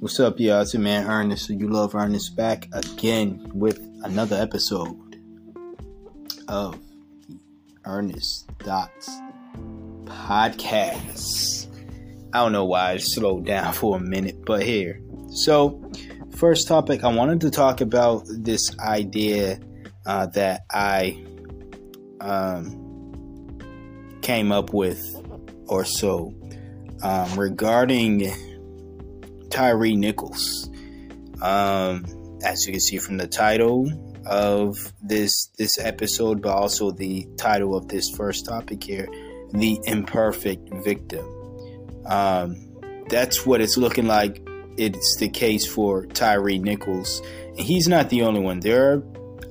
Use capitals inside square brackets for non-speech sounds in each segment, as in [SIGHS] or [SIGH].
What's up, y'all? It's your man Ernest. So you love Ernest back again with another episode of Ernest Dots Podcast. I don't know why I slowed down [LAUGHS] for a minute, but here. So, first topic, I wanted to talk about this idea uh, that I um, came up with or so um, regarding Tyre Nichols. Um, as you can see from the title of this this episode, but also the title of this first topic here, the imperfect victim. Um, that's what it's looking like. It's the case for Tyre Nichols, and he's not the only one. There are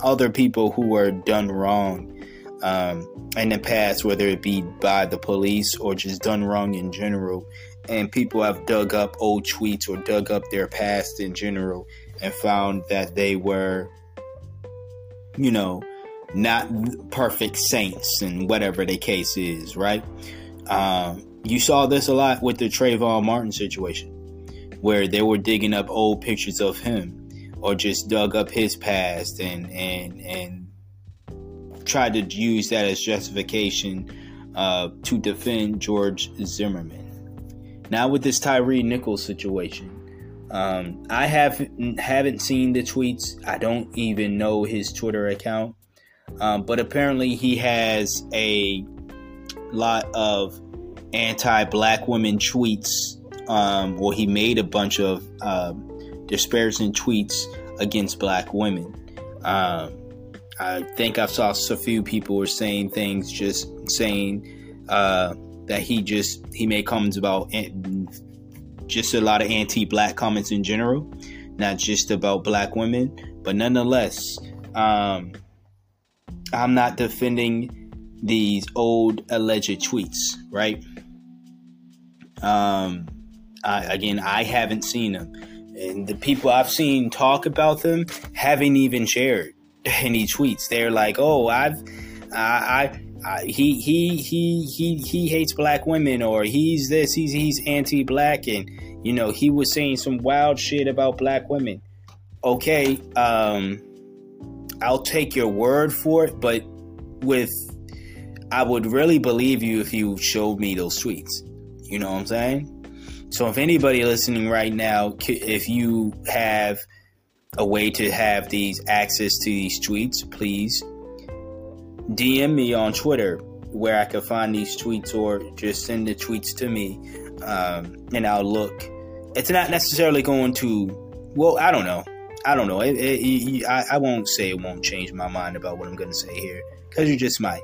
other people who were done wrong um, in the past, whether it be by the police or just done wrong in general and people have dug up old tweets or dug up their past in general and found that they were, you know, not perfect saints and whatever the case is, right? Um, you saw this a lot with the Trayvon Martin situation, where they were digging up old pictures of him or just dug up his past and and and tried to use that as justification uh, to defend George Zimmerman. Now with this Tyre Nichols situation, um, I have haven't seen the tweets. I don't even know his Twitter account, um, but apparently he has a lot of anti-black women tweets. Um, well, he made a bunch of uh, disparaging tweets against black women. Um, I think I saw a few people were saying things, just saying. Uh, that he just he made comments about just a lot of anti-black comments in general, not just about black women, but nonetheless, um, I'm not defending these old alleged tweets, right? Um, I, again, I haven't seen them, and the people I've seen talk about them haven't even shared [LAUGHS] any tweets. They're like, "Oh, I've I, I he he he he he hates black women or he's this he's he's anti-black and you know he was saying some wild shit about black women. Okay um i'll take your word for it but with i would really believe you if you showed me those tweets. You know what i'm saying? So if anybody listening right now if you have a way to have these access to these tweets please DM me on Twitter where I can find these tweets or just send the tweets to me um, and I'll look. It's not necessarily going to, well, I don't know. I don't know. It, it, it, I, I, won't say it won't change my mind about what I'm going to say here because you just might.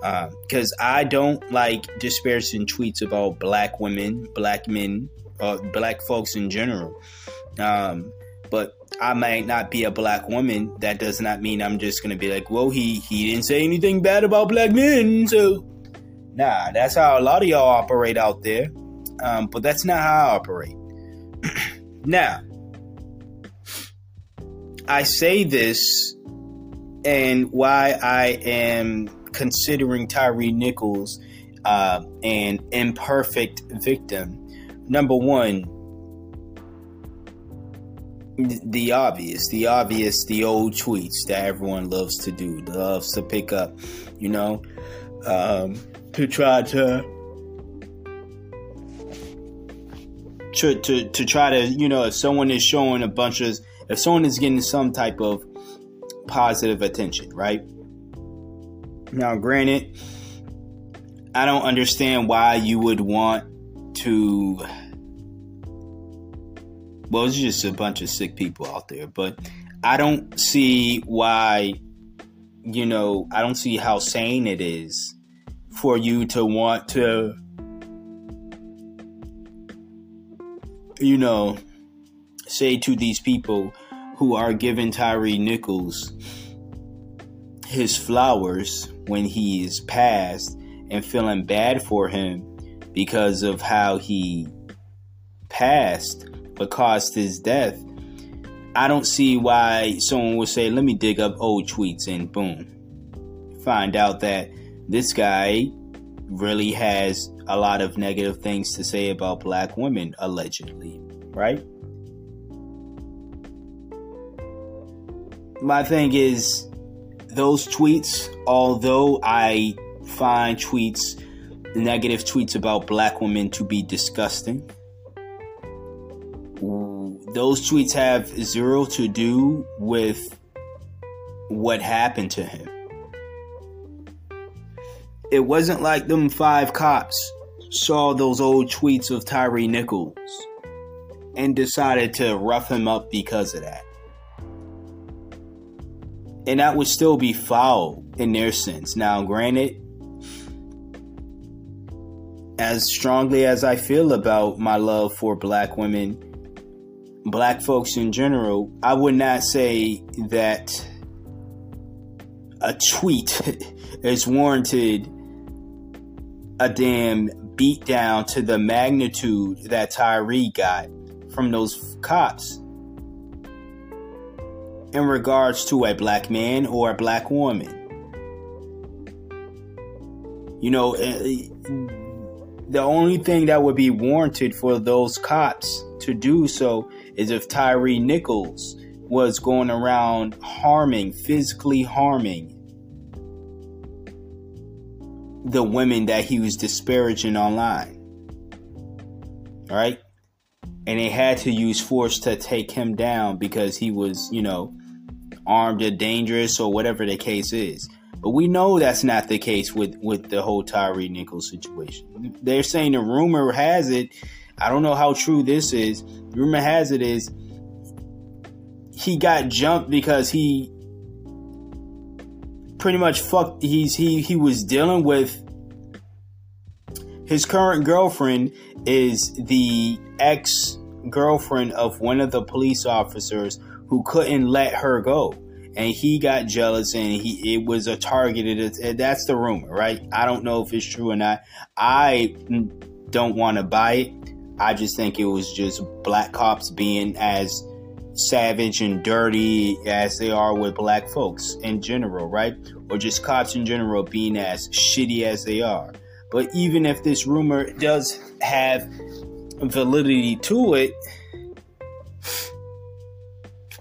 Because um, I don't like disparaging tweets about black women, black men, uh, black folks in general. Um, but I might not be a black woman. That does not mean I'm just gonna be like, well, he he didn't say anything bad about black men, so nah, that's how a lot of y'all operate out there. Um, but that's not how I operate. [CLEARS THROAT] now, I say this and why I am considering Tyre Nichols uh, an imperfect victim. Number one, the obvious, the obvious, the old tweets that everyone loves to do, loves to pick up, you know, um, to try to, to to to try to, you know, if someone is showing a bunch of, if someone is getting some type of positive attention, right? Now, granted, I don't understand why you would want to well, it's just a bunch of sick people out there. But I don't see why, you know, I don't see how sane it is for you to want to, you know, say to these people who are giving Tyre Nichols his flowers when he is passed and feeling bad for him because of how he passed but caused his death, I don't see why someone would say, let me dig up old tweets and boom, find out that this guy really has a lot of negative things to say about black women, allegedly, right? My thing is, those tweets, although I find tweets, negative tweets about black women to be disgusting, those tweets have zero to do with what happened to him. It wasn't like them five cops saw those old tweets of Tyre Nichols and decided to rough him up because of that. And that would still be foul in their sense. Now, granted, as strongly as I feel about my love for black women, black folks in general, I would not say that a tweet [LAUGHS] is warranted a damn beat down to the magnitude that Tyre got from those cops in regards to a black man or a black woman. You know, eh, the only thing that would be warranted for those cops to do so is if Tyre Nichols was going around harming, physically harming the women that he was disparaging online. All right? And they had to use force to take him down because he was, you know, armed or dangerous or whatever the case is. But we know that's not the case with, with the whole Tyre Nichols situation. They're saying the rumor has it, I don't know how true this is. Rumor has it is he got jumped because he pretty much fucked he's he he was dealing with his current girlfriend is the ex girlfriend of one of the police officers who couldn't let her go. And he got jealous and he it was a targeted that's the rumor right? I don't know if it's true or not. I don't want to buy it i just think it was just black cops being as savage and dirty as they are with black folks in general right or just cops in general being as shitty as they are but even if this rumor does have validity to it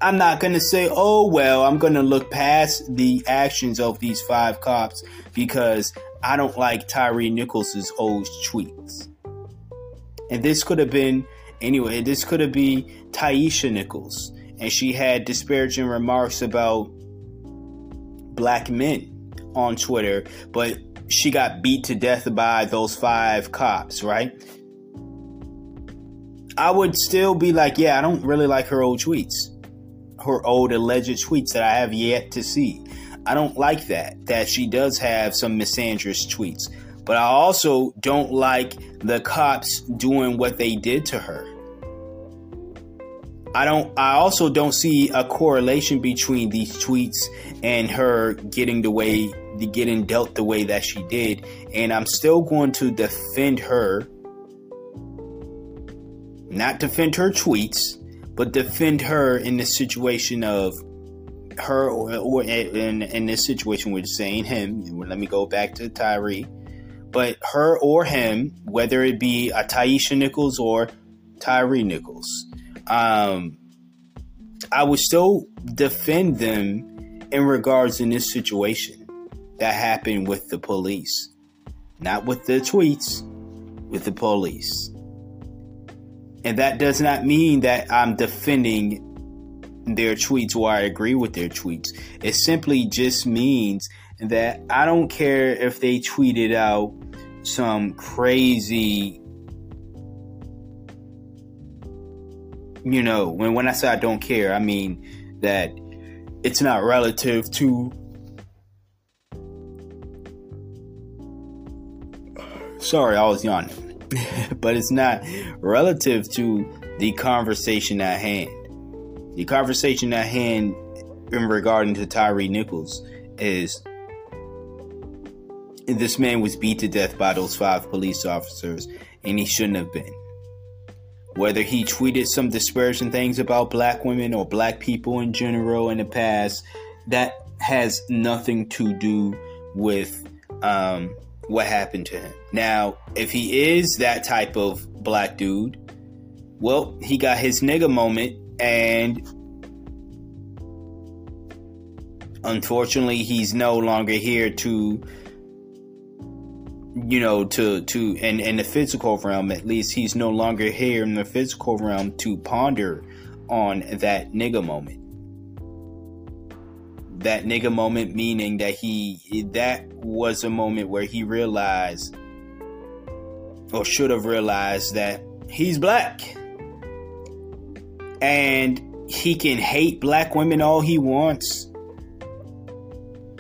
I'm not going to say, oh, well, I'm going to look past the actions of these five cops because I don't like Tyre Nichols' old tweets. And this could have been, anyway, this could have been Taisha Nichols. And she had disparaging remarks about black men on Twitter, but she got beat to death by those five cops, right? I would still be like, yeah, I don't really like her old tweets her old alleged tweets that I have yet to see. I don't like that, that she does have some misandrous tweets. But I also don't like the cops doing what they did to her. I don't I also don't see a correlation between these tweets and her getting the way getting dealt the way that she did. And I'm still going to defend her. Not defend her tweets but defend her in the situation of her or, or in, in this situation we're saying him let me go back to Tyre but her or him whether it be a Tyisha Nichols or Tyre Nichols um, I would still defend them in regards in this situation that happened with the police not with the tweets with the police and that does not mean that I'm defending their tweets or I agree with their tweets. It simply just means that I don't care if they tweeted out some crazy you know, when when I say I don't care, I mean that it's not relative to Sorry, I was yawning. [LAUGHS] but it's not relative to the conversation at hand. The conversation at hand in regarding to Tyre Nichols is this man was beat to death by those five police officers and he shouldn't have been. Whether he tweeted some disparaging things about black women or black people in general in the past, that has nothing to do with um, what happened to him. Now, if he is that type of black dude, well, he got his nigga moment and unfortunately, he's no longer here to, you know, to to in in the physical realm. At least he's no longer here in the physical realm to ponder on that nigga moment. That nigga moment meaning that he that was a moment where he realized or should have realized that he's black. And he can hate black women all he wants.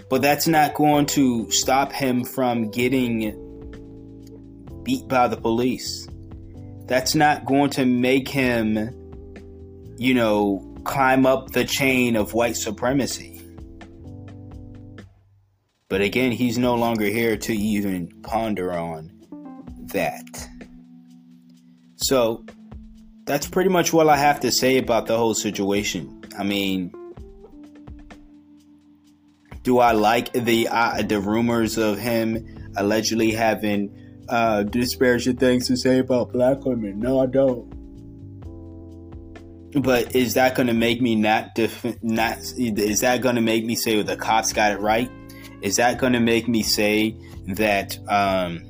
But that's not going to stop him from getting beat by the police. That's not going to make him, you know, climb up the chain of white supremacy. But again, he's no longer here to even ponder on that. So, that's pretty much what I have to say about the whole situation. I mean, do I like the uh, the rumors of him allegedly having uh, disparaging things to say about black women? No, I don't. But is that going to make me not def- not? Is that going to make me say well, the cops got it right? Is that going to make me say that um,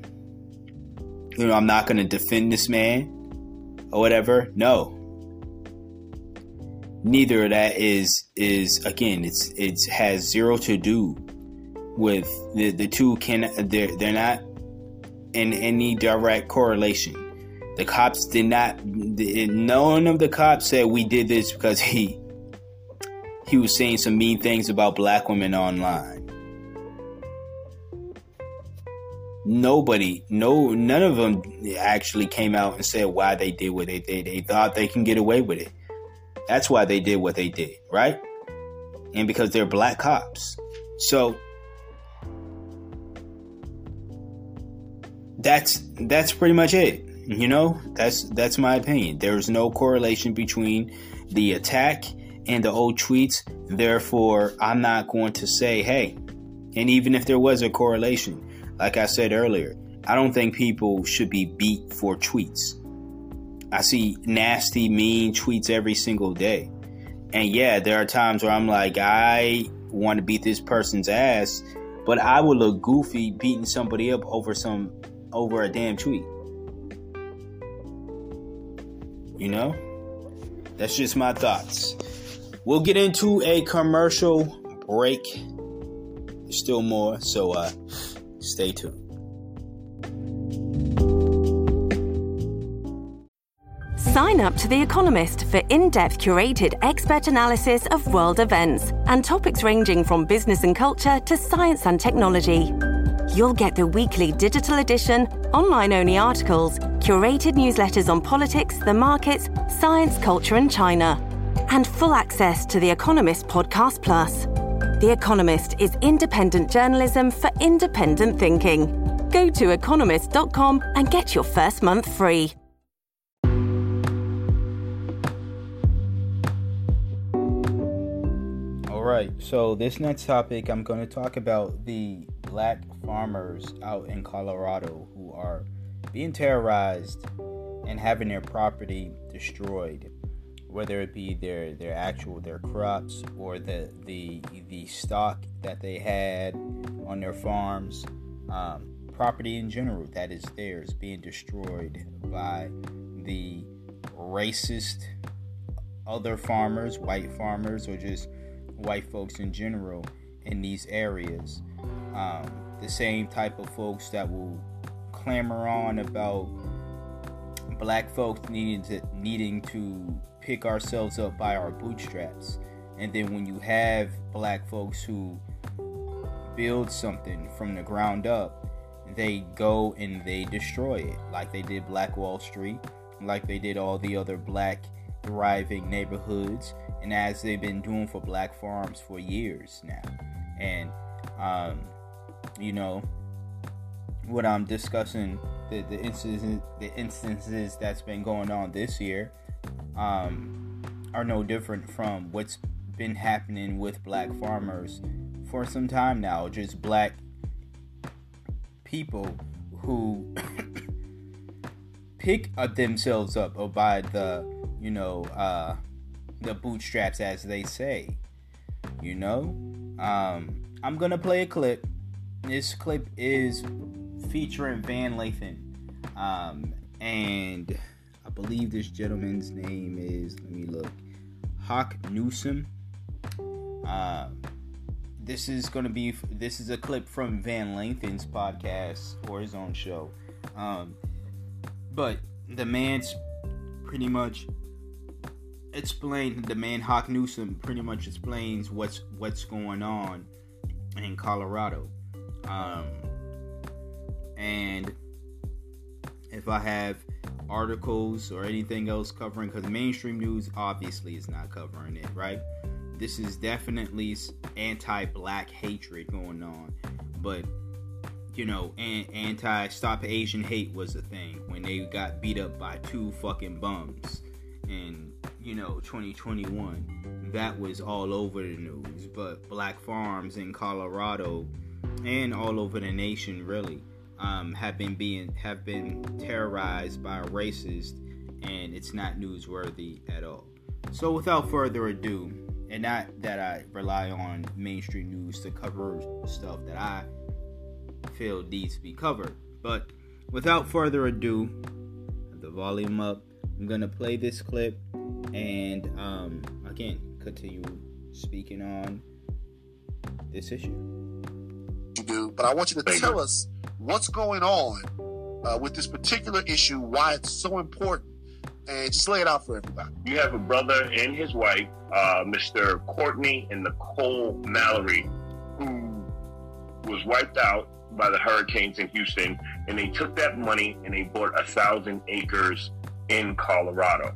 you know I'm not going to defend this man? or whatever. No. Neither of that is is again it's it's has zero to do with the the two can they're they're not in any direct correlation. The cops did not none of the cops said we did this because he he was saying some mean things about black women online. nobody, no, none of them actually came out and said why they did what they did. They thought they can get away with it. That's why they did what they did, right? And because they're black cops. So that's that's pretty much it. You know, that's that's my opinion. There's no correlation between the attack and the old tweets. Therefore, I'm not going to say, hey, and even if there was a correlation, like I said earlier, I don't think people should be beat for tweets. I see nasty, mean tweets every single day. And yeah, there are times where I'm like, I want to beat this person's ass, but I would look goofy beating somebody up over some over a damn tweet. You know? That's just my thoughts. We'll get into a commercial break. There's still more, so uh Stay tuned. Sign up to The Economist for in depth curated expert analysis of world events and topics ranging from business and culture to science and technology. You'll get the weekly digital edition, online only articles, curated newsletters on politics, the markets, science, culture, and China, and full access to The Economist Podcast Plus. The Economist is independent journalism for independent thinking. Go to economist.com and get your first month free. All right, so this next topic, I'm going to talk about the black farmers out in Colorado who are being terrorized and having their property destroyed whether it be their their actual their crops or the the the stock that they had on their farms, um, property in general that is theirs being destroyed by the racist other farmers, white farmers, or just white folks in general in these areas. Um, the same type of folks that will clamor on about black folks needing to needing to pick ourselves up by our bootstraps. And then when you have black folks who build something from the ground up, they go and they destroy it, like they did Black Wall Street, like they did all the other black thriving neighborhoods, and as they've been doing for black farms for years now. And, um, you know, what I'm discussing, the, the, instances, the instances that's been going on this year um, are no different from what's been happening with black farmers for some time now. Just black people who [COUGHS] pick themselves up or by the, you know, uh, the bootstraps, as they say. You know, Um, I'm gonna play a clip. This clip is featuring Van Lathan, um, and I believe this gentleman's name is. Let me look. Hawk Newsome. Uh, this is going to be this is a clip from Van Lathan's podcast or his own show. Um, but the man's pretty much explained the man Hawk Newsome pretty much explains what's what's going on in Colorado. Um, and if I have articles or anything else covering, because mainstream news obviously is not covering it, right? This is definitely anti-black hatred going on, but you know, anti-stop Asian hate was a thing when they got beat up by two fucking bums in you know 2021. That was all over the news, but black farms in Colorado and all over the nation really um, have been being have been terrorized by a racist, and it's not newsworthy at all. So without further ado, and not that I rely on mainstream news to cover stuff that I feel needs to be covered, but without further ado, the volume up. I'm gonna play this clip, and um, again continue speaking on this issue. You do, but I want you to tell us what's going on uh, with this particular issue, why it's so important, and just lay it out for everybody. You have a brother and his wife, uh, Mr. Courtney and Nicole Mallory, who was wiped out by the hurricanes in Houston, and they took that money and they bought a thousand acres in Colorado.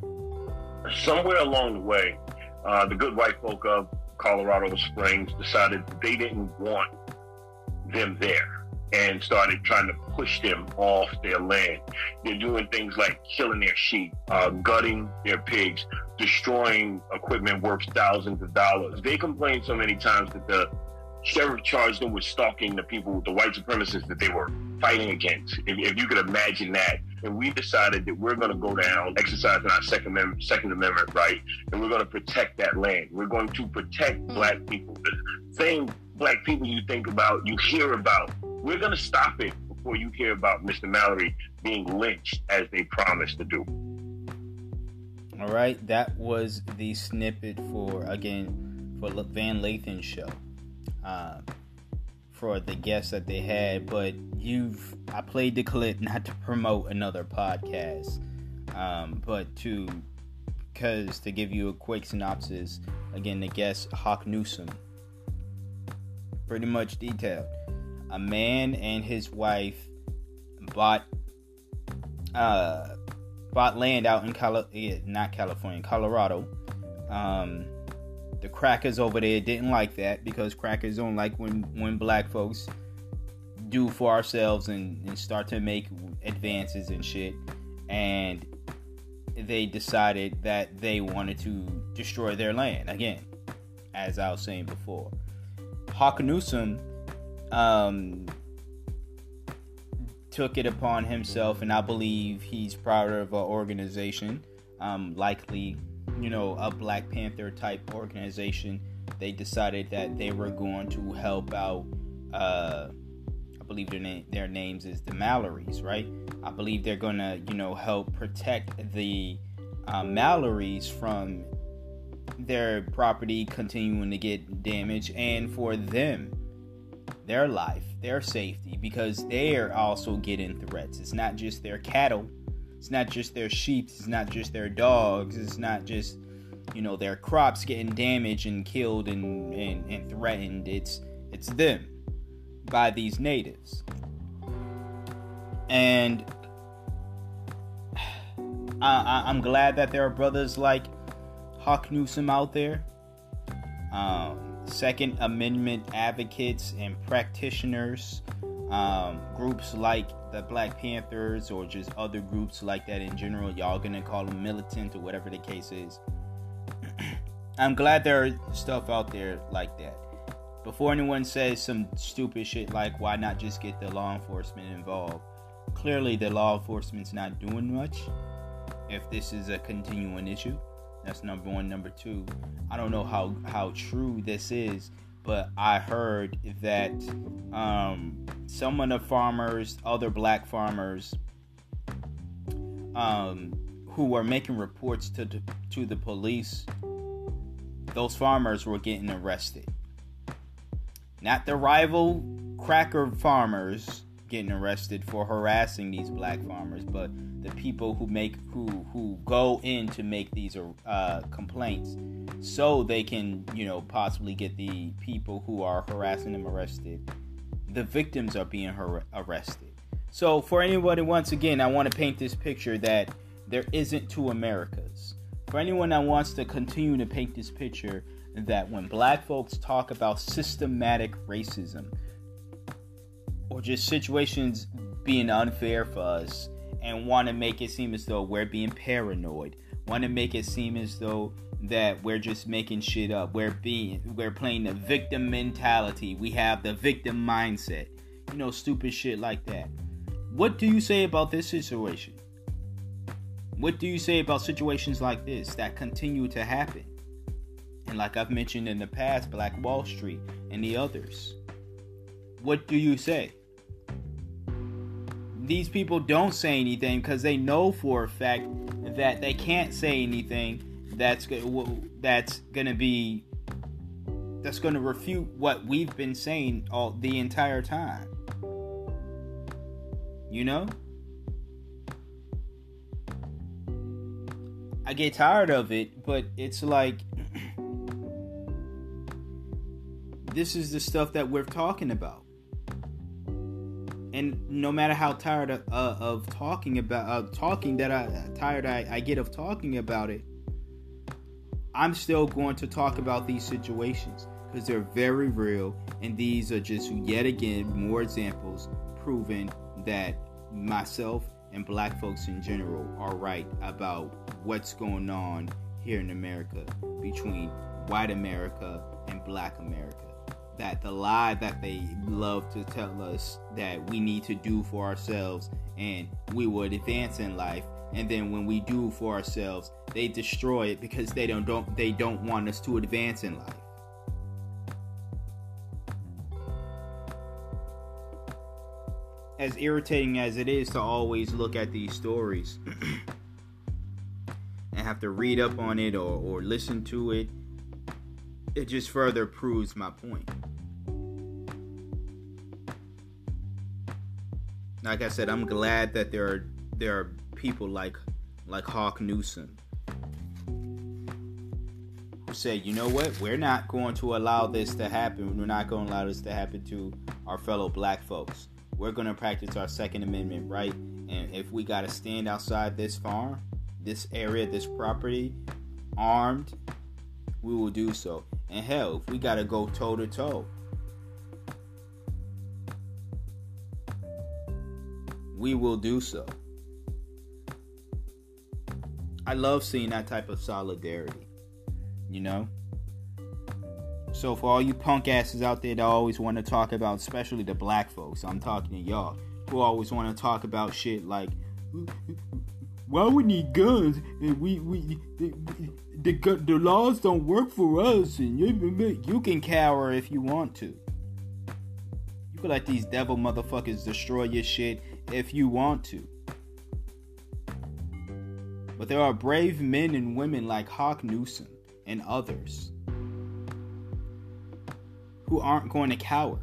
Somewhere along the way, uh, the good white folk of Colorado Springs decided they didn't want them there and started trying to push them off their land. They're doing things like killing their sheep, uh, gutting their pigs, destroying equipment worth thousands of dollars. They complained so many times that the sheriff charged them with stalking the people, the white supremacists that they were fighting against. If, if you could imagine that. And we decided that we're going to go down, exercising our Second Amendment, Second Amendment right, and we're going to protect that land. We're going to protect black people. The same black people you think about, you hear about. We're going to stop it before you hear about Mr. Mallory being lynched as they promised to do. All right, that was the snippet for again for Van Lathan's show. Uh, for the guests that they had, but you've I played the clip [LAUGHS] not to promote another podcast, um, but to because to give you a quick synopsis. Again, the guest Hawk Newsome, pretty much detailed. A man and his wife bought uh bought land out in Cali- not California, Colorado. Um, the crackers over there didn't like that because crackers don't like when when black folks do for ourselves and, and start to make advances and shit and they decided that they wanted to destroy their land again as i was saying before newsome um, took it upon himself and i believe he's proud of an organization um, likely you know, a Black Panther type organization, they decided that they were going to help out. Uh, I believe their name, their names is the Mallorys, right? I believe they're gonna, you know, help protect the uh, Mallorys from their property continuing to get damaged, and for them, their life, their safety, because they're also getting threats. It's not just their cattle it's not just their sheep, it's not just their dogs, it's not just you know their crops getting damaged and killed and, and, and threatened. It's it's them by these natives. And [SIGHS] I, am glad that there are brothers like Hawk Newsome out there. Um, Second Amendment advocates and practitioners um, groups like the Black Panthers or just other groups like that in general, y'all gonna call them militant or whatever the case is. [CLEARS THROAT] I'm glad there are stuff out there like that. Before anyone says some stupid shit like why not just get the law enforcement involved, clearly the law enforcement's not doing much. If this is a continuing issue, that's number one. Number two, I don't know how how true this is but I heard that um, some of the farmers, other black farmers, um, who were making reports to to the police, those farmers were getting arrested. Not the rival cracker farmers getting arrested for harassing these black farmers, but the people who make who who go in to make these uh, complaints, so they can you know possibly get the people who are harassing them arrested. The victims are being har- arrested. So for anybody, once again, I want to paint this picture that there isn't two Americas. For anyone that wants to continue to paint this picture that when black folks talk about systematic racism, or just situations being unfair for us and want to make it seem as though we're being paranoid. Want to make it seem as though that we're just making shit up. We're being we're playing the victim mentality. We have the victim mindset. You know stupid shit like that. What do you say about this situation? What do you say about situations like this that continue to happen? And like i've mentioned in the past black wall street and the others. What do you say? These people don't say anything because they know for a fact that they can't say anything that's that's to be that's to refute what we've been saying all the entire time. You know? I get tired of it, but it's like [CLEARS THROAT] this is the stuff that we're talking about and no matter how tired of, uh, of talking about uh, talking that I tired I, I get of talking about it, I'm still going to talk about these situations because they're very real, and these are just yet again more examples proving that myself and black folks in general are right about what's going on here in America between white America and black America that the lie that they love to tell us that we need to do for ourselves and we would advance in life and then when we do for ourselves they destroy it because they don't, don't they don't want us to advance in life as irritating as it is to always look at these stories [CLEARS THROAT] and have to read up on it or, or listen to it it just further proves my point. Like I said, I'm glad that there are there are people like like Hawk Newsome who say, you know what, we're not going to allow this to happen. We're not going to allow this to happen to our fellow black folks. We're going to practice our Second Amendment right, and if we got to stand outside this farm, this area, this property, armed, we will do so. And hell, if we gotta go toe to toe, we will do so. I love seeing that type of solidarity, you know? So, for all you punk asses out there that always want to talk about, especially the black folks, I'm talking to y'all, who always want to talk about shit like, why we need guns and we we the, the, the laws don't work for us and you, you can cower if you want to you can let these devil motherfuckers destroy your shit if you want to but there are brave men and women like Hawk Newsome and others who aren't going to cower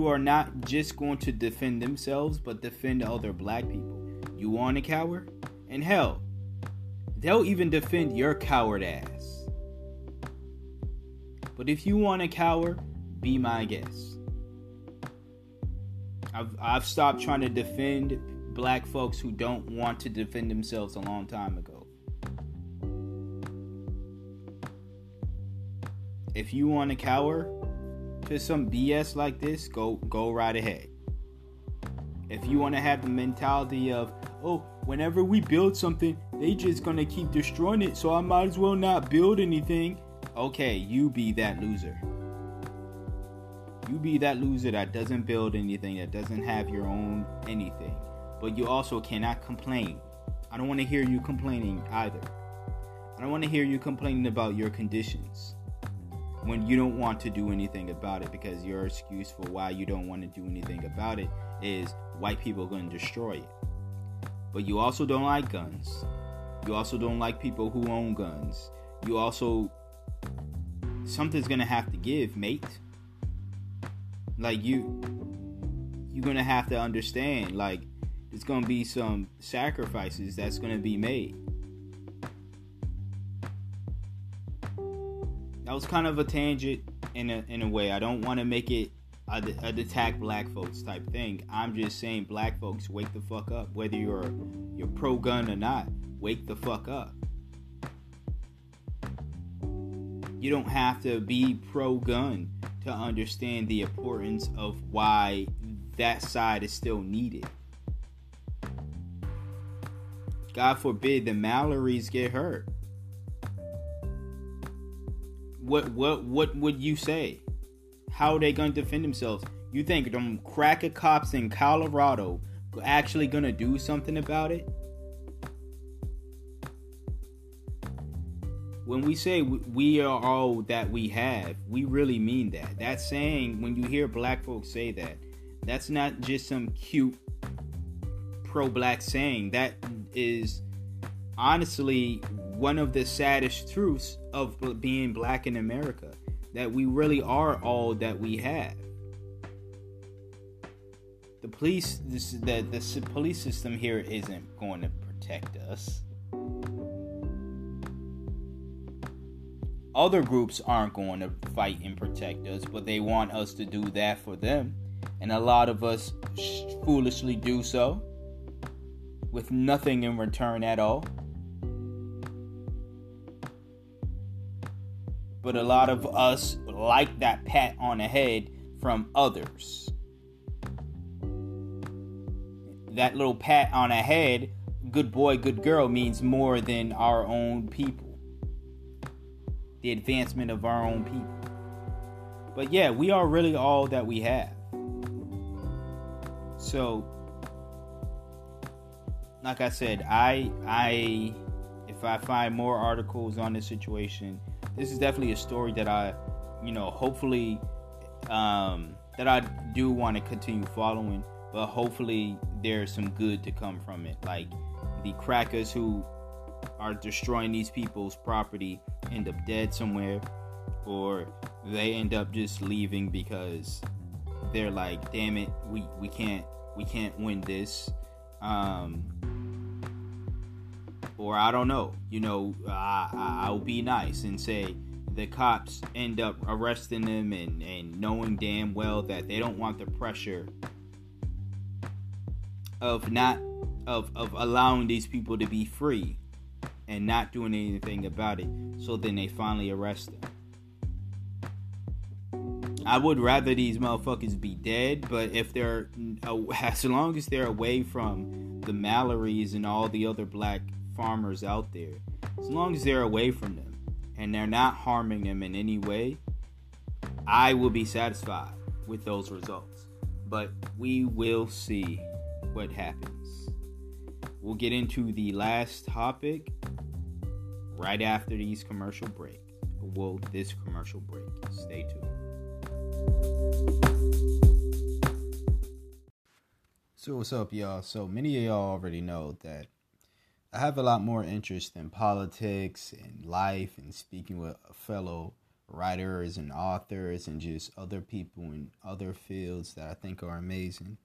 who are not just going to defend themselves but defend other black people. You want to cower? And hell, they'll even defend your coward ass. But if you want to cower, be my guest. I've, I've stopped trying to defend black folks who don't want to defend themselves a long time ago. If you want to cower, to some BS like this, go go right ahead. If you want to have the mentality of, oh, whenever we build something, they just gonna keep destroying it, so I might as well not build anything. Okay, you be that loser. You be that loser that doesn't build anything, that doesn't have your own anything. But you also cannot complain. I don't want to hear you complaining either. I don't want to hear you complaining about your conditions. when you don't want to do anything about it because your excuse for why you don't want to do anything about it is white people are going to destroy it. But you also don't like guns. You also don't like people who own guns. You also something's going to have to give, mate. Like you you're to have to understand like there's to be some sacrifices that's to be made. That was kind of a tangent in a in a way. I don't want to make it a, a attack black folks type thing. I'm just saying, black folks, wake the fuck up. Whether you're you're pro gun or not, wake the fuck up. You don't have to be pro gun to understand the importance of why that side is still needed. God forbid the Mallorys get hurt what what what would you say? How are they gonna defend themselves? You think them cracker cops in Colorado actually gonna do something about it? When we say we are all that we have, we really mean that. That's saying when you hear black folks say that, that's not just some cute pro black saying. That is honestly one of the saddest truths of being black in America that we really are all that we have. The police, this, the, the police system here isn't going to protect us. Other groups aren't going to fight and protect us, but they want us to do that for them. And a lot of us foolishly do so with nothing in return at all. but a lot of us like that pat on the head from others. That little pat on the head, good boy, good girl, means more than our own people. The advancement of our own people. But yeah, we are really all that we have. So, like I said, I I if I find more articles on this situation, this is definitely a story that I, you know, hopefully um, that I do want to continue following, but hopefully there's some good to come from it. Like the crackers who are destroying these people's property end up dead somewhere, or they end up just leaving because they're like, damn it, we, we can't we can't win this. Um, or I don't know, you know, I, I'll be nice and say the cops end up arresting them and, and knowing damn well that they don't want the pressure of not of, of allowing these people to be free and not doing anything about it so then they finally arrest them i would rather these motherfuckers be dead but if they're [LAUGHS] as long as they're away from the mallorys and all the other black farmers out there, as long as they're away from them and they're not harming them in any way, I will be satisfied with those results. But we will see what happens. We'll get into the last topic right after these commercial break. Well, this commercial break. Stay tuned. So what's up, y'all? So many of y'all already know that I have a lot more interest in politics and life and speaking with fellow writers and authors and just other people in other fields that I think are amazing.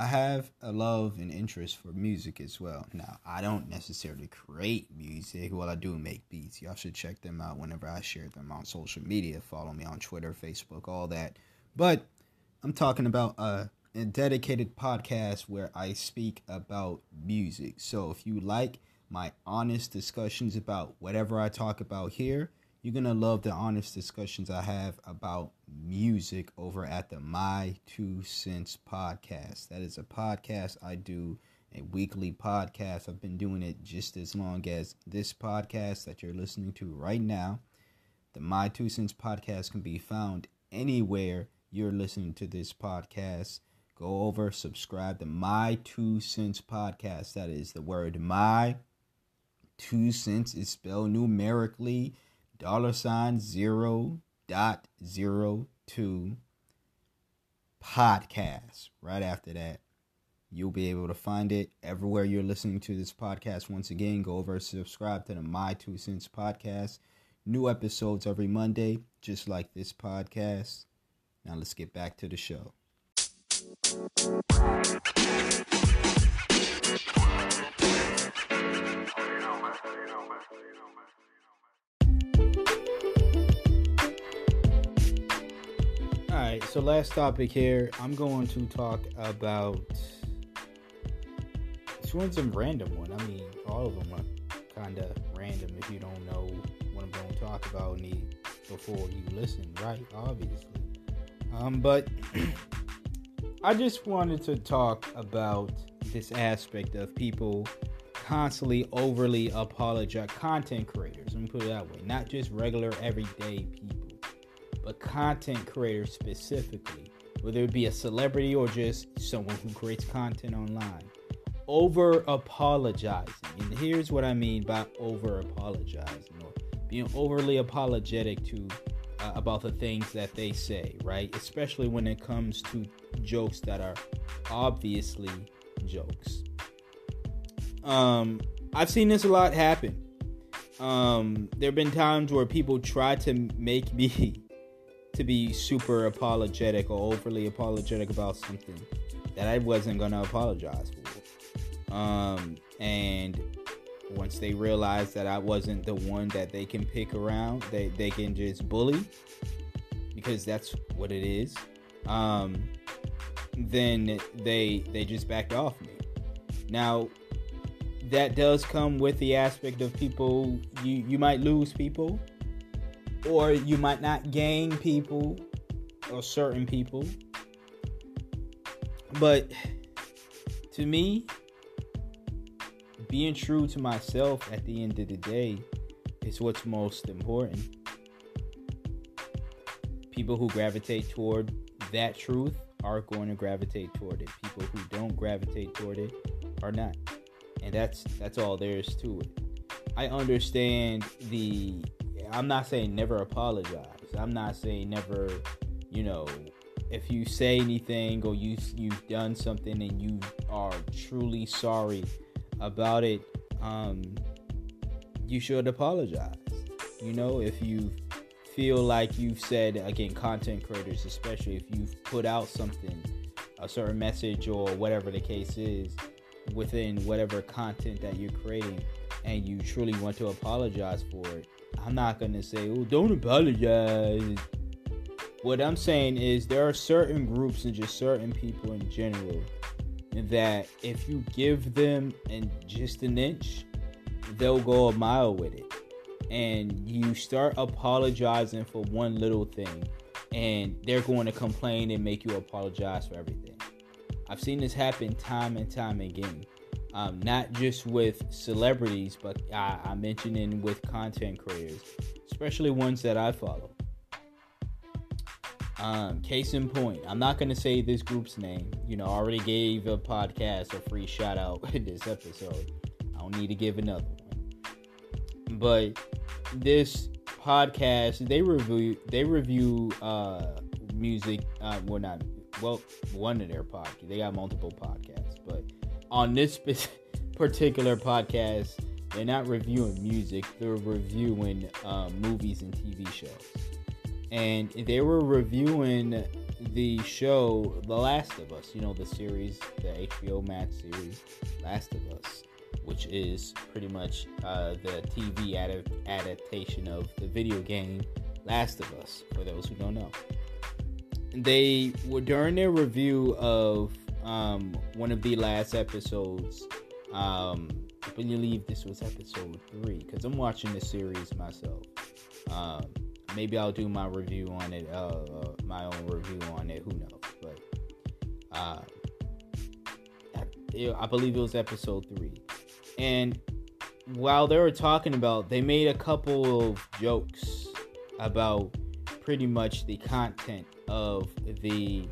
I have a love and interest for music as well. Now, I don't necessarily create music. Well, I do make beats. Y'all should check them out whenever I share them on social media. Follow me on Twitter, Facebook, all that. But I'm talking about uh a dedicated podcast where I speak about music. So if you like my honest discussions about whatever I talk about here, you're going to love the honest discussions I have about music over at the My Two Cents podcast. That is a podcast I do, a weekly podcast. I've been doing it just as long as this podcast that you're listening to right now. The My Two Cents podcast can be found anywhere you're listening to this podcast go over, subscribe to My Two Cents Podcast. That is the word My Two Cents is spelled numerically, dollar sign zero, dot zero two podcast. Right after that, you'll be able to find it everywhere you're listening to this podcast. Once again, go over subscribe to the My Two Cents podcast. New episodes every Monday, just like this podcast. Now let's get back to the show. So last topic here, I'm going to talk about. This one's a random one. I mean, all of them are kind of random if you don't know what I'm going to talk about before you listen, right? Obviously. Um, but [CLEARS THROAT] I just wanted to talk about this aspect of people constantly overly apologize content creators. Let me put it that way. Not just regular everyday people, but content creators specifically, whether it be a celebrity or just someone who creates content online. Over apologizing. And here's what I mean by over apologizing or being overly apologetic to uh, about the things that they say, right? Especially when it comes to jokes that are obviously jokes. Um, I've seen this a lot happen. Um, there have been times where people try to make [LAUGHS] me to be super apologetic or overly apologetic about something that I wasn't gonna apologize for. Um, and once they realize that I wasn't the one that they can pick around, they, they can just bully because that's what it is. Um, then they they just backed off me. Now that does come with the aspect of people you you might lose people or you might not gain people or certain people. But to me, being true to myself at the end of the day is what's most important. People who gravitate toward that truth are going to gravitate toward it. People who don't gravitate toward it are not. And that's that's all there is to it. I understand the I'm not saying never apologize. I'm not saying never, you know, if you say anything or you you've done something and you are truly sorry about it, um, you should apologize. You know, if you feel like you've said, again, content creators, especially if you've put out something, a certain message or whatever the case is within whatever content that you're creating, and you truly want to apologize for it, I'm not to say, oh, don't apologize. What I'm saying is there are certain groups and just certain people in general that if you give them and just an inch, they'll go a mile with it. And you start apologizing for one little thing, and they're going to complain and make you apologize for everything. I've seen this happen time and time again. Um, not just with celebrities, but I, I mentioned in with content creators, especially ones that I follow. Um, case in point, I'm not gonna say this group's name. You know, I already gave a podcast a free shout out [LAUGHS] in this episode. I don't need to give another one. But this podcast, they review they review uh, music. Uh, well, not well, one of their podcasts. They got multiple podcasts, on this [LAUGHS] particular podcast, they're not reviewing music. They're reviewing uh, movies and TV shows and they were reviewing the show The Last of Us, you know, the series, the HBO Max series, Last of Us, which is pretty much uh, the TV ad- adaptation of the video game Last of Us, for those who don't know. They were during their review of um, one of the last episodes. Um, I believe this was episode three because I'm watching the series myself. Um, maybe I'll do my review on it, uh, uh, my own review on it. Who knows? But uh, I, I believe it was episode three, and while they were talking about, they made a couple of jokes about pretty much the content of the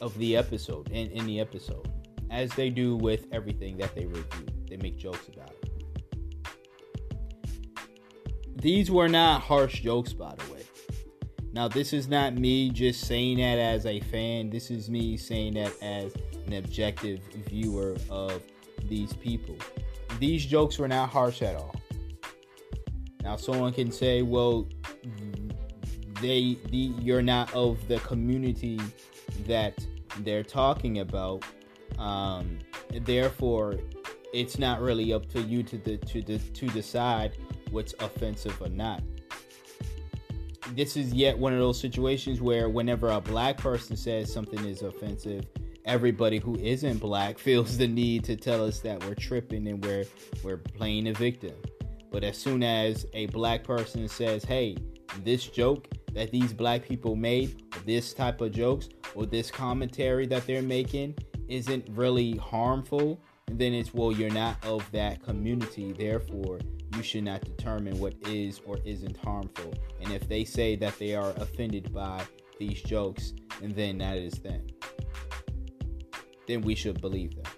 of the episode in, in the episode as they do with everything that they review they make jokes about it these were not harsh jokes, by the way. Now, this is not me just saying that as a fan. This is me saying that as an objective viewer of these people. These jokes were not harsh at all. Now, someone can say, well, they, the, you're not of the community that they're talking about. Um, therefore, it's not really up to you to the, to the, to decide what's offensive or not this is yet one of those situations where whenever a black person says something is offensive, everybody who isn't black [LAUGHS] feels the need to tell us that we're tripping and we're we're playing a victim. But as soon as a black person says, "Hey, this joke that these black people made, this type of jokes or this commentary that they're making isn't really harmful," then it's well, you're not of that community, therefore you should not determine what is or isn't harmful. And if they say that they are offended by these jokes, and then that is them. Then we should believe them.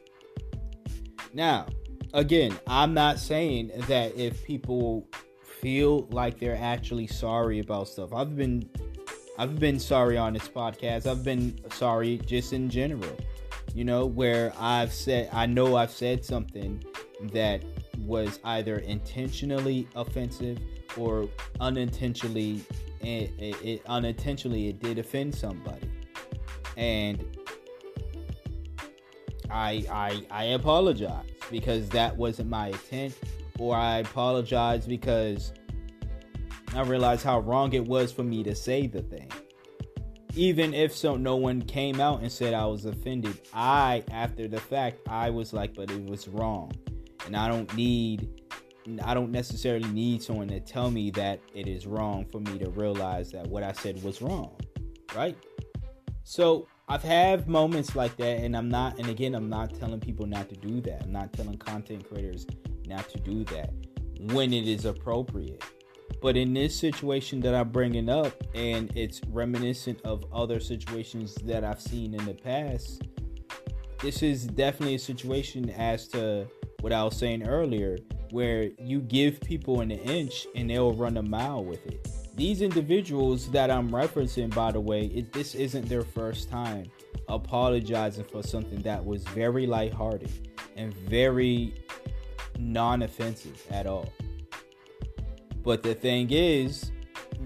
Now, again, I'm not saying that if people feel like they're actually sorry about stuff. I've been I've been sorry on this podcast. I've been sorry just in general. You know, where I've said I know I've said something that was either intentionally offensive or unintentionally it, it, it, unintentionally it did offend somebody and I, I I apologize because that wasn't my intent or I apologize because I realized how wrong it was for me to say the thing even if so no one came out and said I was offended I after the fact I was like but it was wrong and I don't need I don't necessarily need someone to tell me that it is wrong for me to realize that what I said was wrong, right? So I've had moments like that, and I'm not, and again, I'm not telling people not to do that. I'm not telling content creators not to do that when it is appropriate. But in this situation that I'm bringing up, and it's reminiscent of other situations that I've seen in the past, this is definitely a situation as to what I was saying earlier, where you give people an inch and they'll run a mile with it. These individuals that I'm referencing, by the way, it, this isn't their first time apologizing for something that was very lighthearted and very non offensive at all. But the thing is,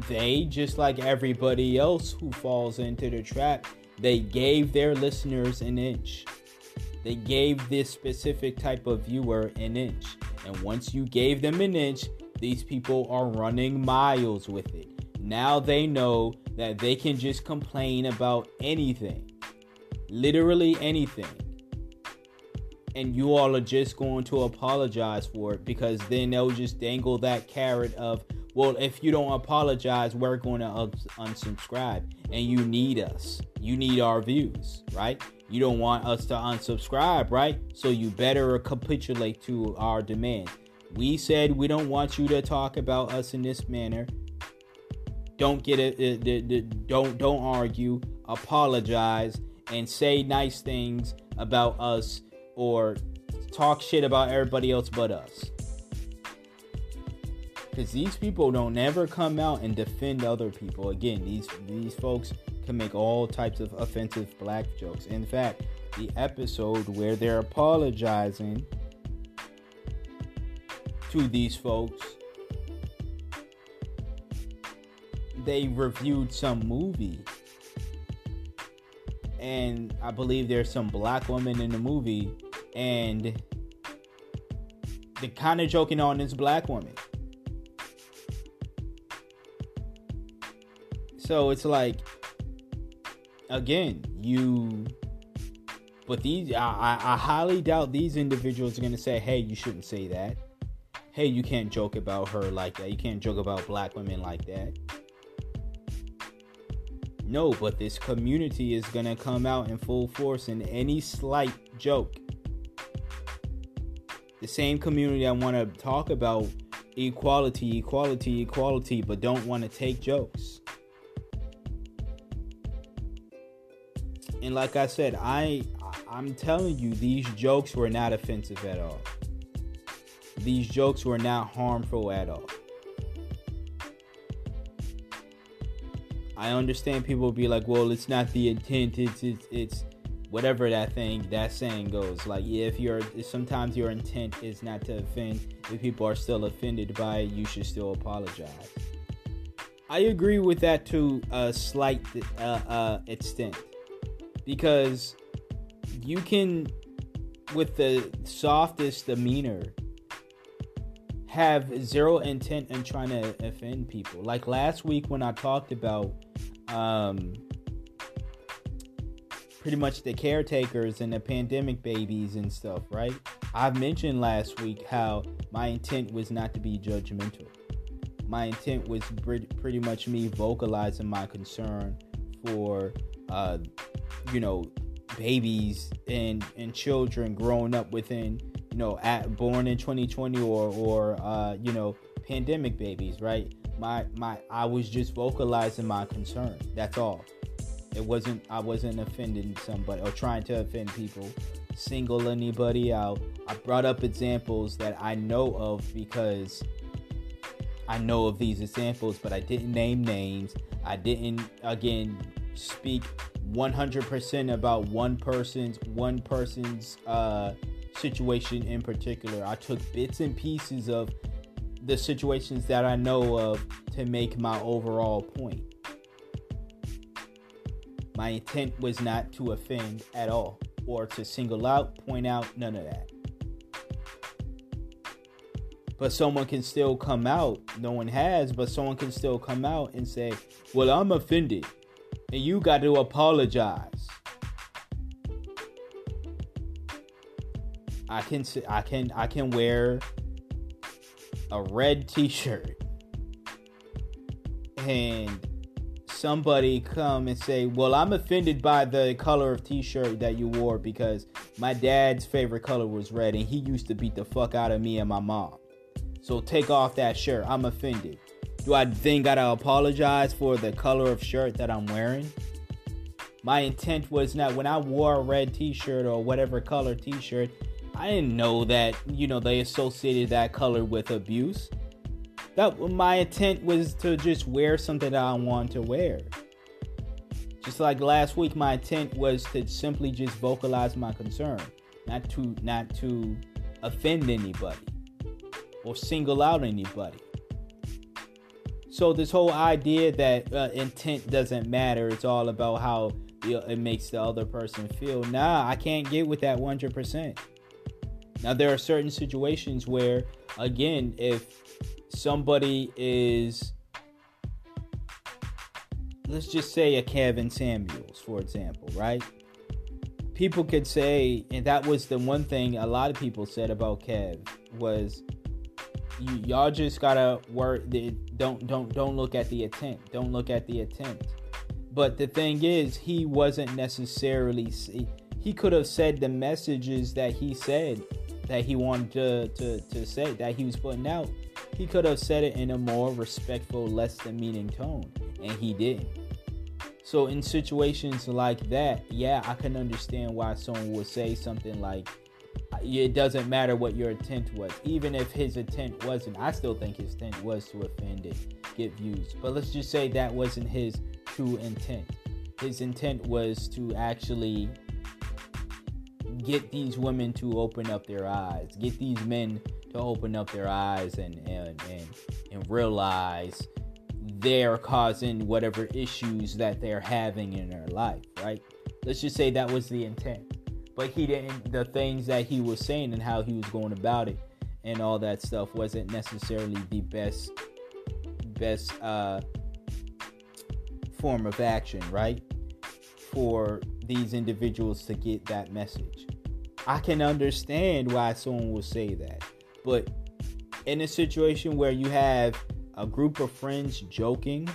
they, just like everybody else who falls into the trap, they gave their listeners an inch. They gave this specific type of viewer an inch. And once you gave them an inch, these people are running miles with it. Now they know that they can just complain about anything. Literally anything. And you all are just going to apologize for it because then they'll just dangle that carrot of, well, if you don't apologize, we're going to unsubscribe. And you need us. You need our views, right? You don't want us to unsubscribe, right? So you better capitulate to our demand. We said we don't want you to talk about us in this manner. Don't get it. Don't don't argue. Apologize and say nice things about us or talk shit about everybody else but us. Because these people don't ever come out and defend other people. Again, these these folks can make all types of offensive black jokes. In fact, the episode where they're apologizing to these folks, they reviewed some movie. And I believe there's some black woman in the movie, and they're kind of joking on this black woman. So it's like again, you. But these, I, I highly doubt these individuals are to say, hey, you shouldn't say that. Hey, you can't joke about her like that. You can't joke about black women like that. No, but this community is going to come out in full force in any slight joke. The same community I want to talk about equality, equality, equality, but don't want to take jokes. And like I said, I I'm telling you these jokes were not offensive at all. These jokes were not harmful at all. I understand people be like, well, it's not the intent, it's it's it's whatever that thing that saying goes. Like, if you're sometimes your intent is not to offend, if people are still offended by it, you should still apologize. I agree with that to a slight uh, uh, extent because you can, with the softest demeanor, have zero intent in trying to offend people. Like last week when I talked about um, pretty much the caretakers and the pandemic babies and stuff, right? I've mentioned last week how my intent was not to be judgmental. My intent was pretty much me vocalizing my concern for, uh, you know, babies and and children growing up within, you know, at born in 2020 or or uh, you know, pandemic babies, right? My my I was just vocalizing my concern. That's all. It wasn't I wasn't offending somebody or trying to offend people, single anybody out. I brought up examples that I know of because I know of these examples, but I didn't name names. I didn't again speak 100% about one person's one person's uh, situation in particular. I took bits and pieces of the situations that I know of to make my overall point. My intent was not to offend at all or to single out, point out, none of that. But someone can still come out, no one has, but someone can still come out and say, Well, I'm offended, and you got to apologize. I can I can I can wear a red t-shirt and somebody come and say, "Well, I'm offended by the color of t-shirt that you wore because my dad's favorite color was red and he used to beat the fuck out of me and my mom. So take off that shirt. I'm offended." Do I then got to apologize for the color of shirt that I'm wearing? My intent was not when I wore a red t-shirt or whatever color t-shirt, I didn't know that, you know, they associated that color with abuse that my intent was to just wear something that I want to wear. Just like last week, my intent was to simply just vocalize my concern, not to not to offend anybody or single out anybody. So this whole idea that uh, intent doesn't matter, it's all about how it makes the other person feel. Nah, I can't get with that 100%. Now there are certain situations where again, if somebody is let's just say a Kevin Samuels, for example, right? People could say, and that was the one thing a lot of people said about Kev was y'all just gotta work. Don't don't don't look at the attempt. Don't look at the attempt. But the thing is, he wasn't necessarily. He could have said the messages that he said that he wanted to, to, to say that he was putting out he could have said it in a more respectful, less demeaning tone, and he didn't. So, in situations like that, yeah, I can understand why someone would say something like, it doesn't matter what your intent was. Even if his intent wasn't, I still think his intent was to offend and get views. But let's just say that wasn't his true intent. His intent was to actually get these women to open up their eyes, get these men to open up their eyes and and and, and realize they're causing whatever issues that they're having in their life, right? Let's just say that was the intent. But he didn't the things that he was saying and how he was going about it and all that stuff wasn't necessarily the best best uh form of action, right? For these individuals to get that message. I can understand why someone would say that. But in a situation where you have a group of friends joking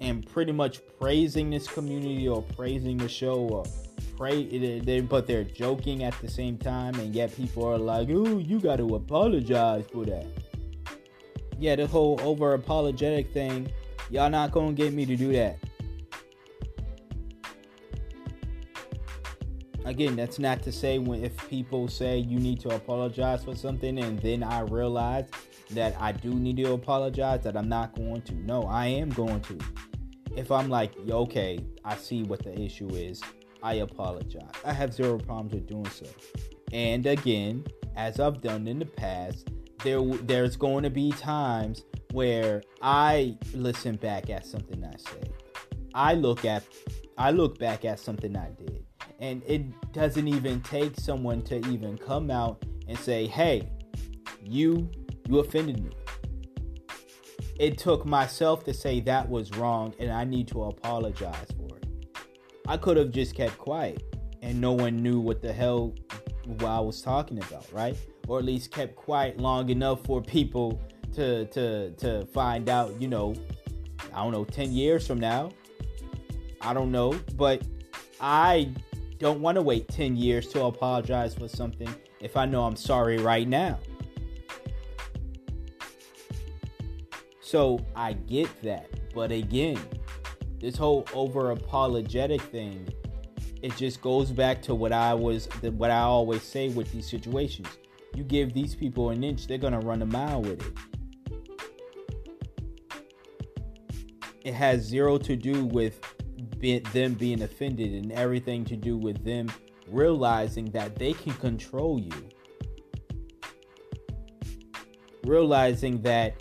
and pretty much praising this community or praising the show or pray but they're joking at the same time and yet people are like oh you got to apologize for that yeah the whole over apologetic thing y'all not gonna get me to do that again, that's not to say when if people say you need to apologize for something and then I realize that I do need to apologize that I'm not going to. No, I am going to. If I'm like, okay, I see what the issue is, I apologize. I have zero problems with doing so. And again, as I've done in the past, there there's going to be times where I listen back at something I say. I look at I look back at something I did. And it doesn't even take someone to even come out and say, "Hey, you you offended me." It took myself to say that was wrong and I need to apologize for it. I could have just kept quiet and no one knew what the hell what I was talking about, right? Or at least kept quiet long enough for people to to to find out, you know, I don't know, 10 years from now. I don't know, but I don't want to wait 10 years to apologize for something if I know I'm sorry right now. So I get that. But again, this whole over apologetic thing, it just goes back to what I was what I always say with these situations. You give these people an inch, they're gonna run a mile with it. It has zero to do with be, them being offended and everything to do with them realizing that they can control you. Realizing that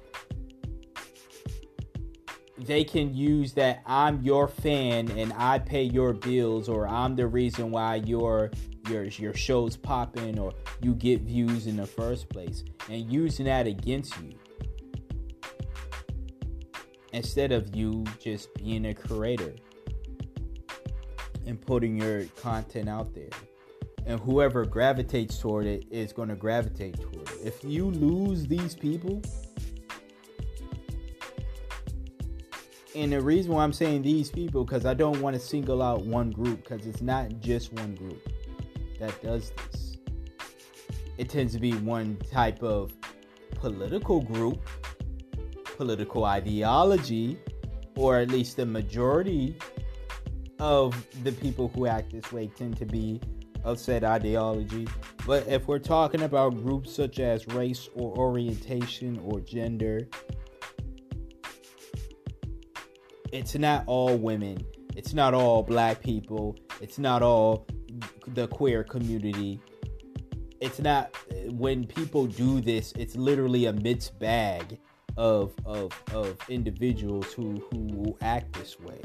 they can use that I'm your fan and I pay your bills or I'm the reason why your your your show's popping or you get views in the first place and using that against you instead of you just being a creator and putting your content out there and whoever gravitates toward it is going to gravitate toward it if you lose these people and the reason why I'm saying these people because I don't want to single out one group because it's not just one group that does this. It tends to be one type of political group, political ideology, or at least the majority of the people who act this way tend to be of said ideology. But if we're talking about groups such as race or orientation or gender, it's not all women. It's not all black people. It's not all the queer community. It's not when people do this, it's literally a mixed bag of of of individuals who who act this way.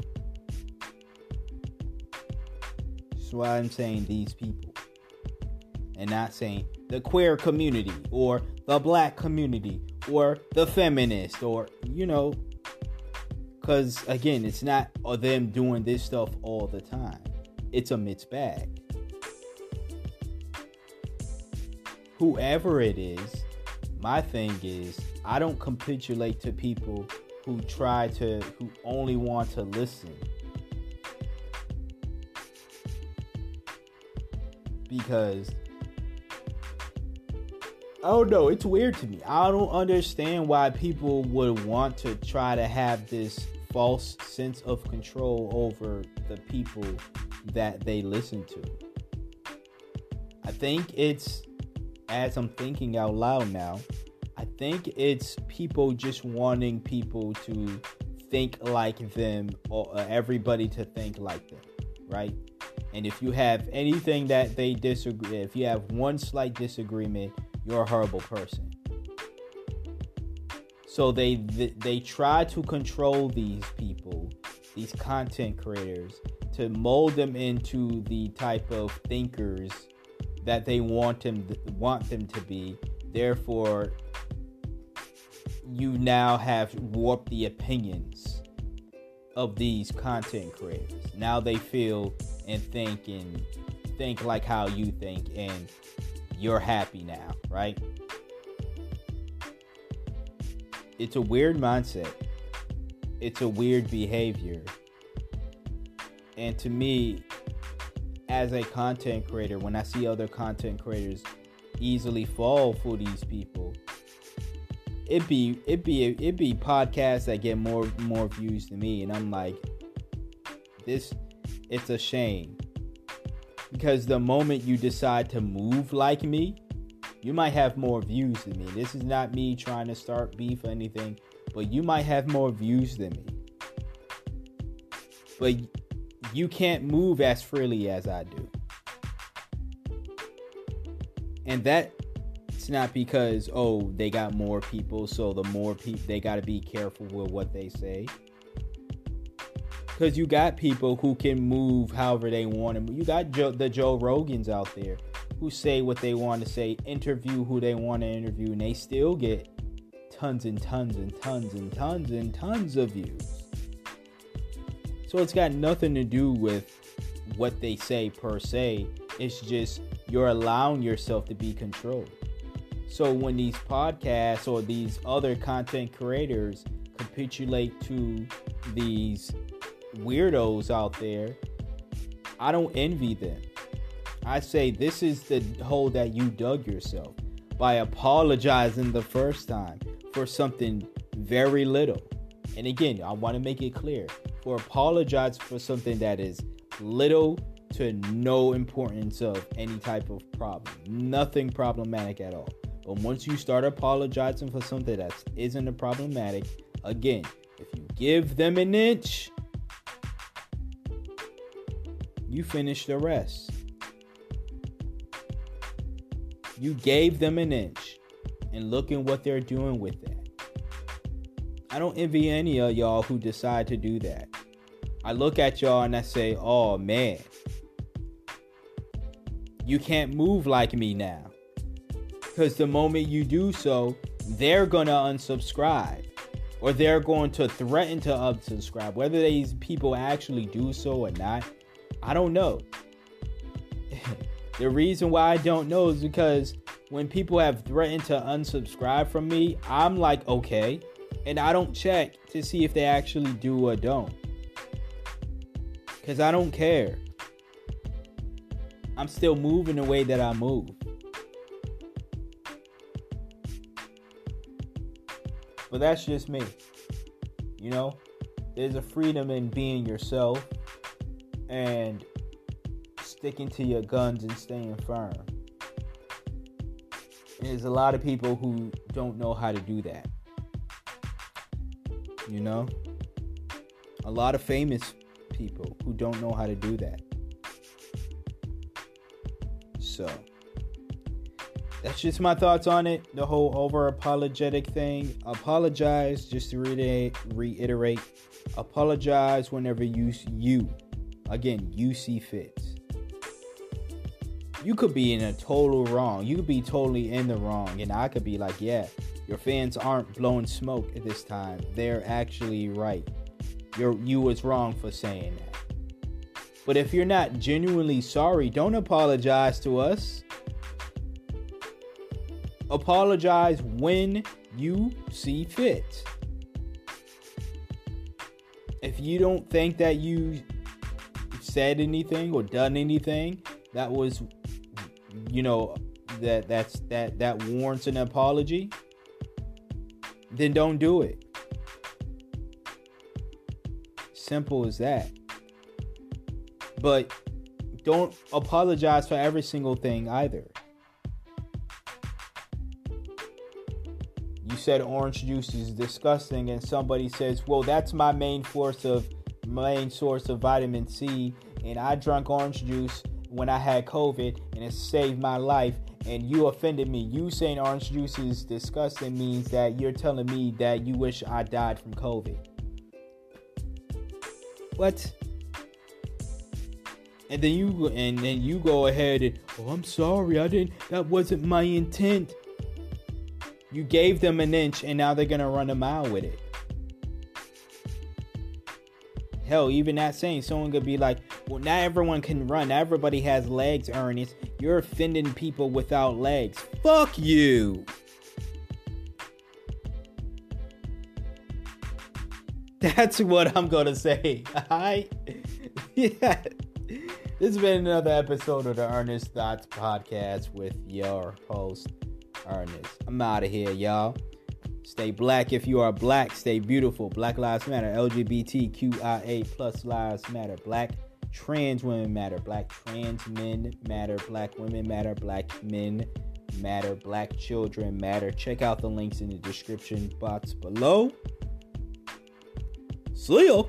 Why I'm saying these people. And not saying the queer community or the black community or the feminist or you know because again, it's not them doing this stuff all the time. It's a mixed bag. Whoever it is, my thing is, I don't capitulate to people who try to, who only want to listen. Because I don't know, it's weird to me. I don't understand why people would want to try to have this false sense of control over the people that they listen to. I think it's, as I'm thinking out loud now, I think it's people just wanting people to think like them or uh, everybody to think like them, right? And if you have anything that they disagree, if you have one slight disagreement, you're a horrible person. So they, they try to control these people, these content creators, to mold them into the type of thinkers that they want them want them to be. Therefore, you now have warped the opinions of these content creators. Now they feel and think and think like how you think and you're happy now, right? it's a weird mindset. It's a weird behavior. And to me, as a content creator, when I see other content creators easily fall for these people, it be it be it be podcasts that get more more views than me, and I'm like, this, it's a shame Because the moment you decide to move like me, you might have more views than me. This is not me trying to start beef or anything, but you might have more views than me. But you can't move as freely as I do. And that it's not because oh they got more people so the more people they got to be careful with what they say because you got people who can move however they want to you got Joe, the Joe Rogans out there who say what they want to say interview who they want to interview and they still get tons and tons and tons and tons and tons of views. So it's got nothing to do with what they say per se. It's just you're allowing yourself to be controlled. So when these podcasts or these other content creators capitulate to these weirdos out there, I don't envy them. I say this is the hole that you dug yourself by apologizing the first time for something very little. And again, I want to make it clear for apologize for something that is little to no importance of any type of problem. Nothing problematic at all. But once you start apologizing for something that isn't a problematic, again, if you give them an inch, you finished the rest. You gave them an inch, and look at what they're doing with that. I don't envy any of y'all who decide to do that. I look at y'all and I say, oh man, you can't move like me now. Because the moment you do so, they're going to unsubscribe or they're going to threaten to unsubscribe. Whether these people actually do so or not, I don't know. [LAUGHS] the reason why I don't know is because when people have threatened to unsubscribe from me, I'm like, okay. And I don't check to see if they actually do or don't. Because I don't care. I'm still moving the way that I move. But that's just me. You know, there's a freedom in being yourself and sticking to your guns and staying firm. There's a lot of people who don't know how to do that. You know? A lot of famous people who don't know how to do that. So that's just my thoughts on it. The whole over apologetic thing. Apologize, just to reiterate, reiterate. Apologize whenever you you again you see fit. You could be in a total wrong. You could be totally in the wrong, and I could be like, yeah, your fans aren't blowing smoke at this time. They're actually right. You're you was wrong for saying that. But if you're not genuinely sorry, don't apologize to us apologize when you see fit. If you don't think that you said anything or done anything that was you know that that's that that warrants an apology, then don't do it. Simple as that. But don't apologize for every single thing either. You said orange juice is disgusting and somebody says, "Well, that's my main source of main source of vitamin C and I drank orange juice when I had COVID and it saved my life." And you offended me. You saying orange juice is disgusting means that you're telling me that you wish I died from COVID. What? And then you and then you go ahead and oh I'm sorry I didn't that wasn't my intent. You gave them an inch and now they're to run a mile with it. Hell, even that saying, someone could be like, well, not everyone can run. Not everybody has legs, Ernest. You're offending people without legs. Fuck you. [LAUGHS] That's what I'm going to say. [LAUGHS] I, yeah. [LAUGHS] This has been another episode of the Ernest Thoughts Podcast with your host, Ernest. I'm out of here, y'all. Stay black if you are black. Stay beautiful. Black Lives Matter. LGBTQIA plus lives matter. Black trans women matter, black trans men matter, black women matter, black men matter, black children matter. Check out the links in the description box below. See.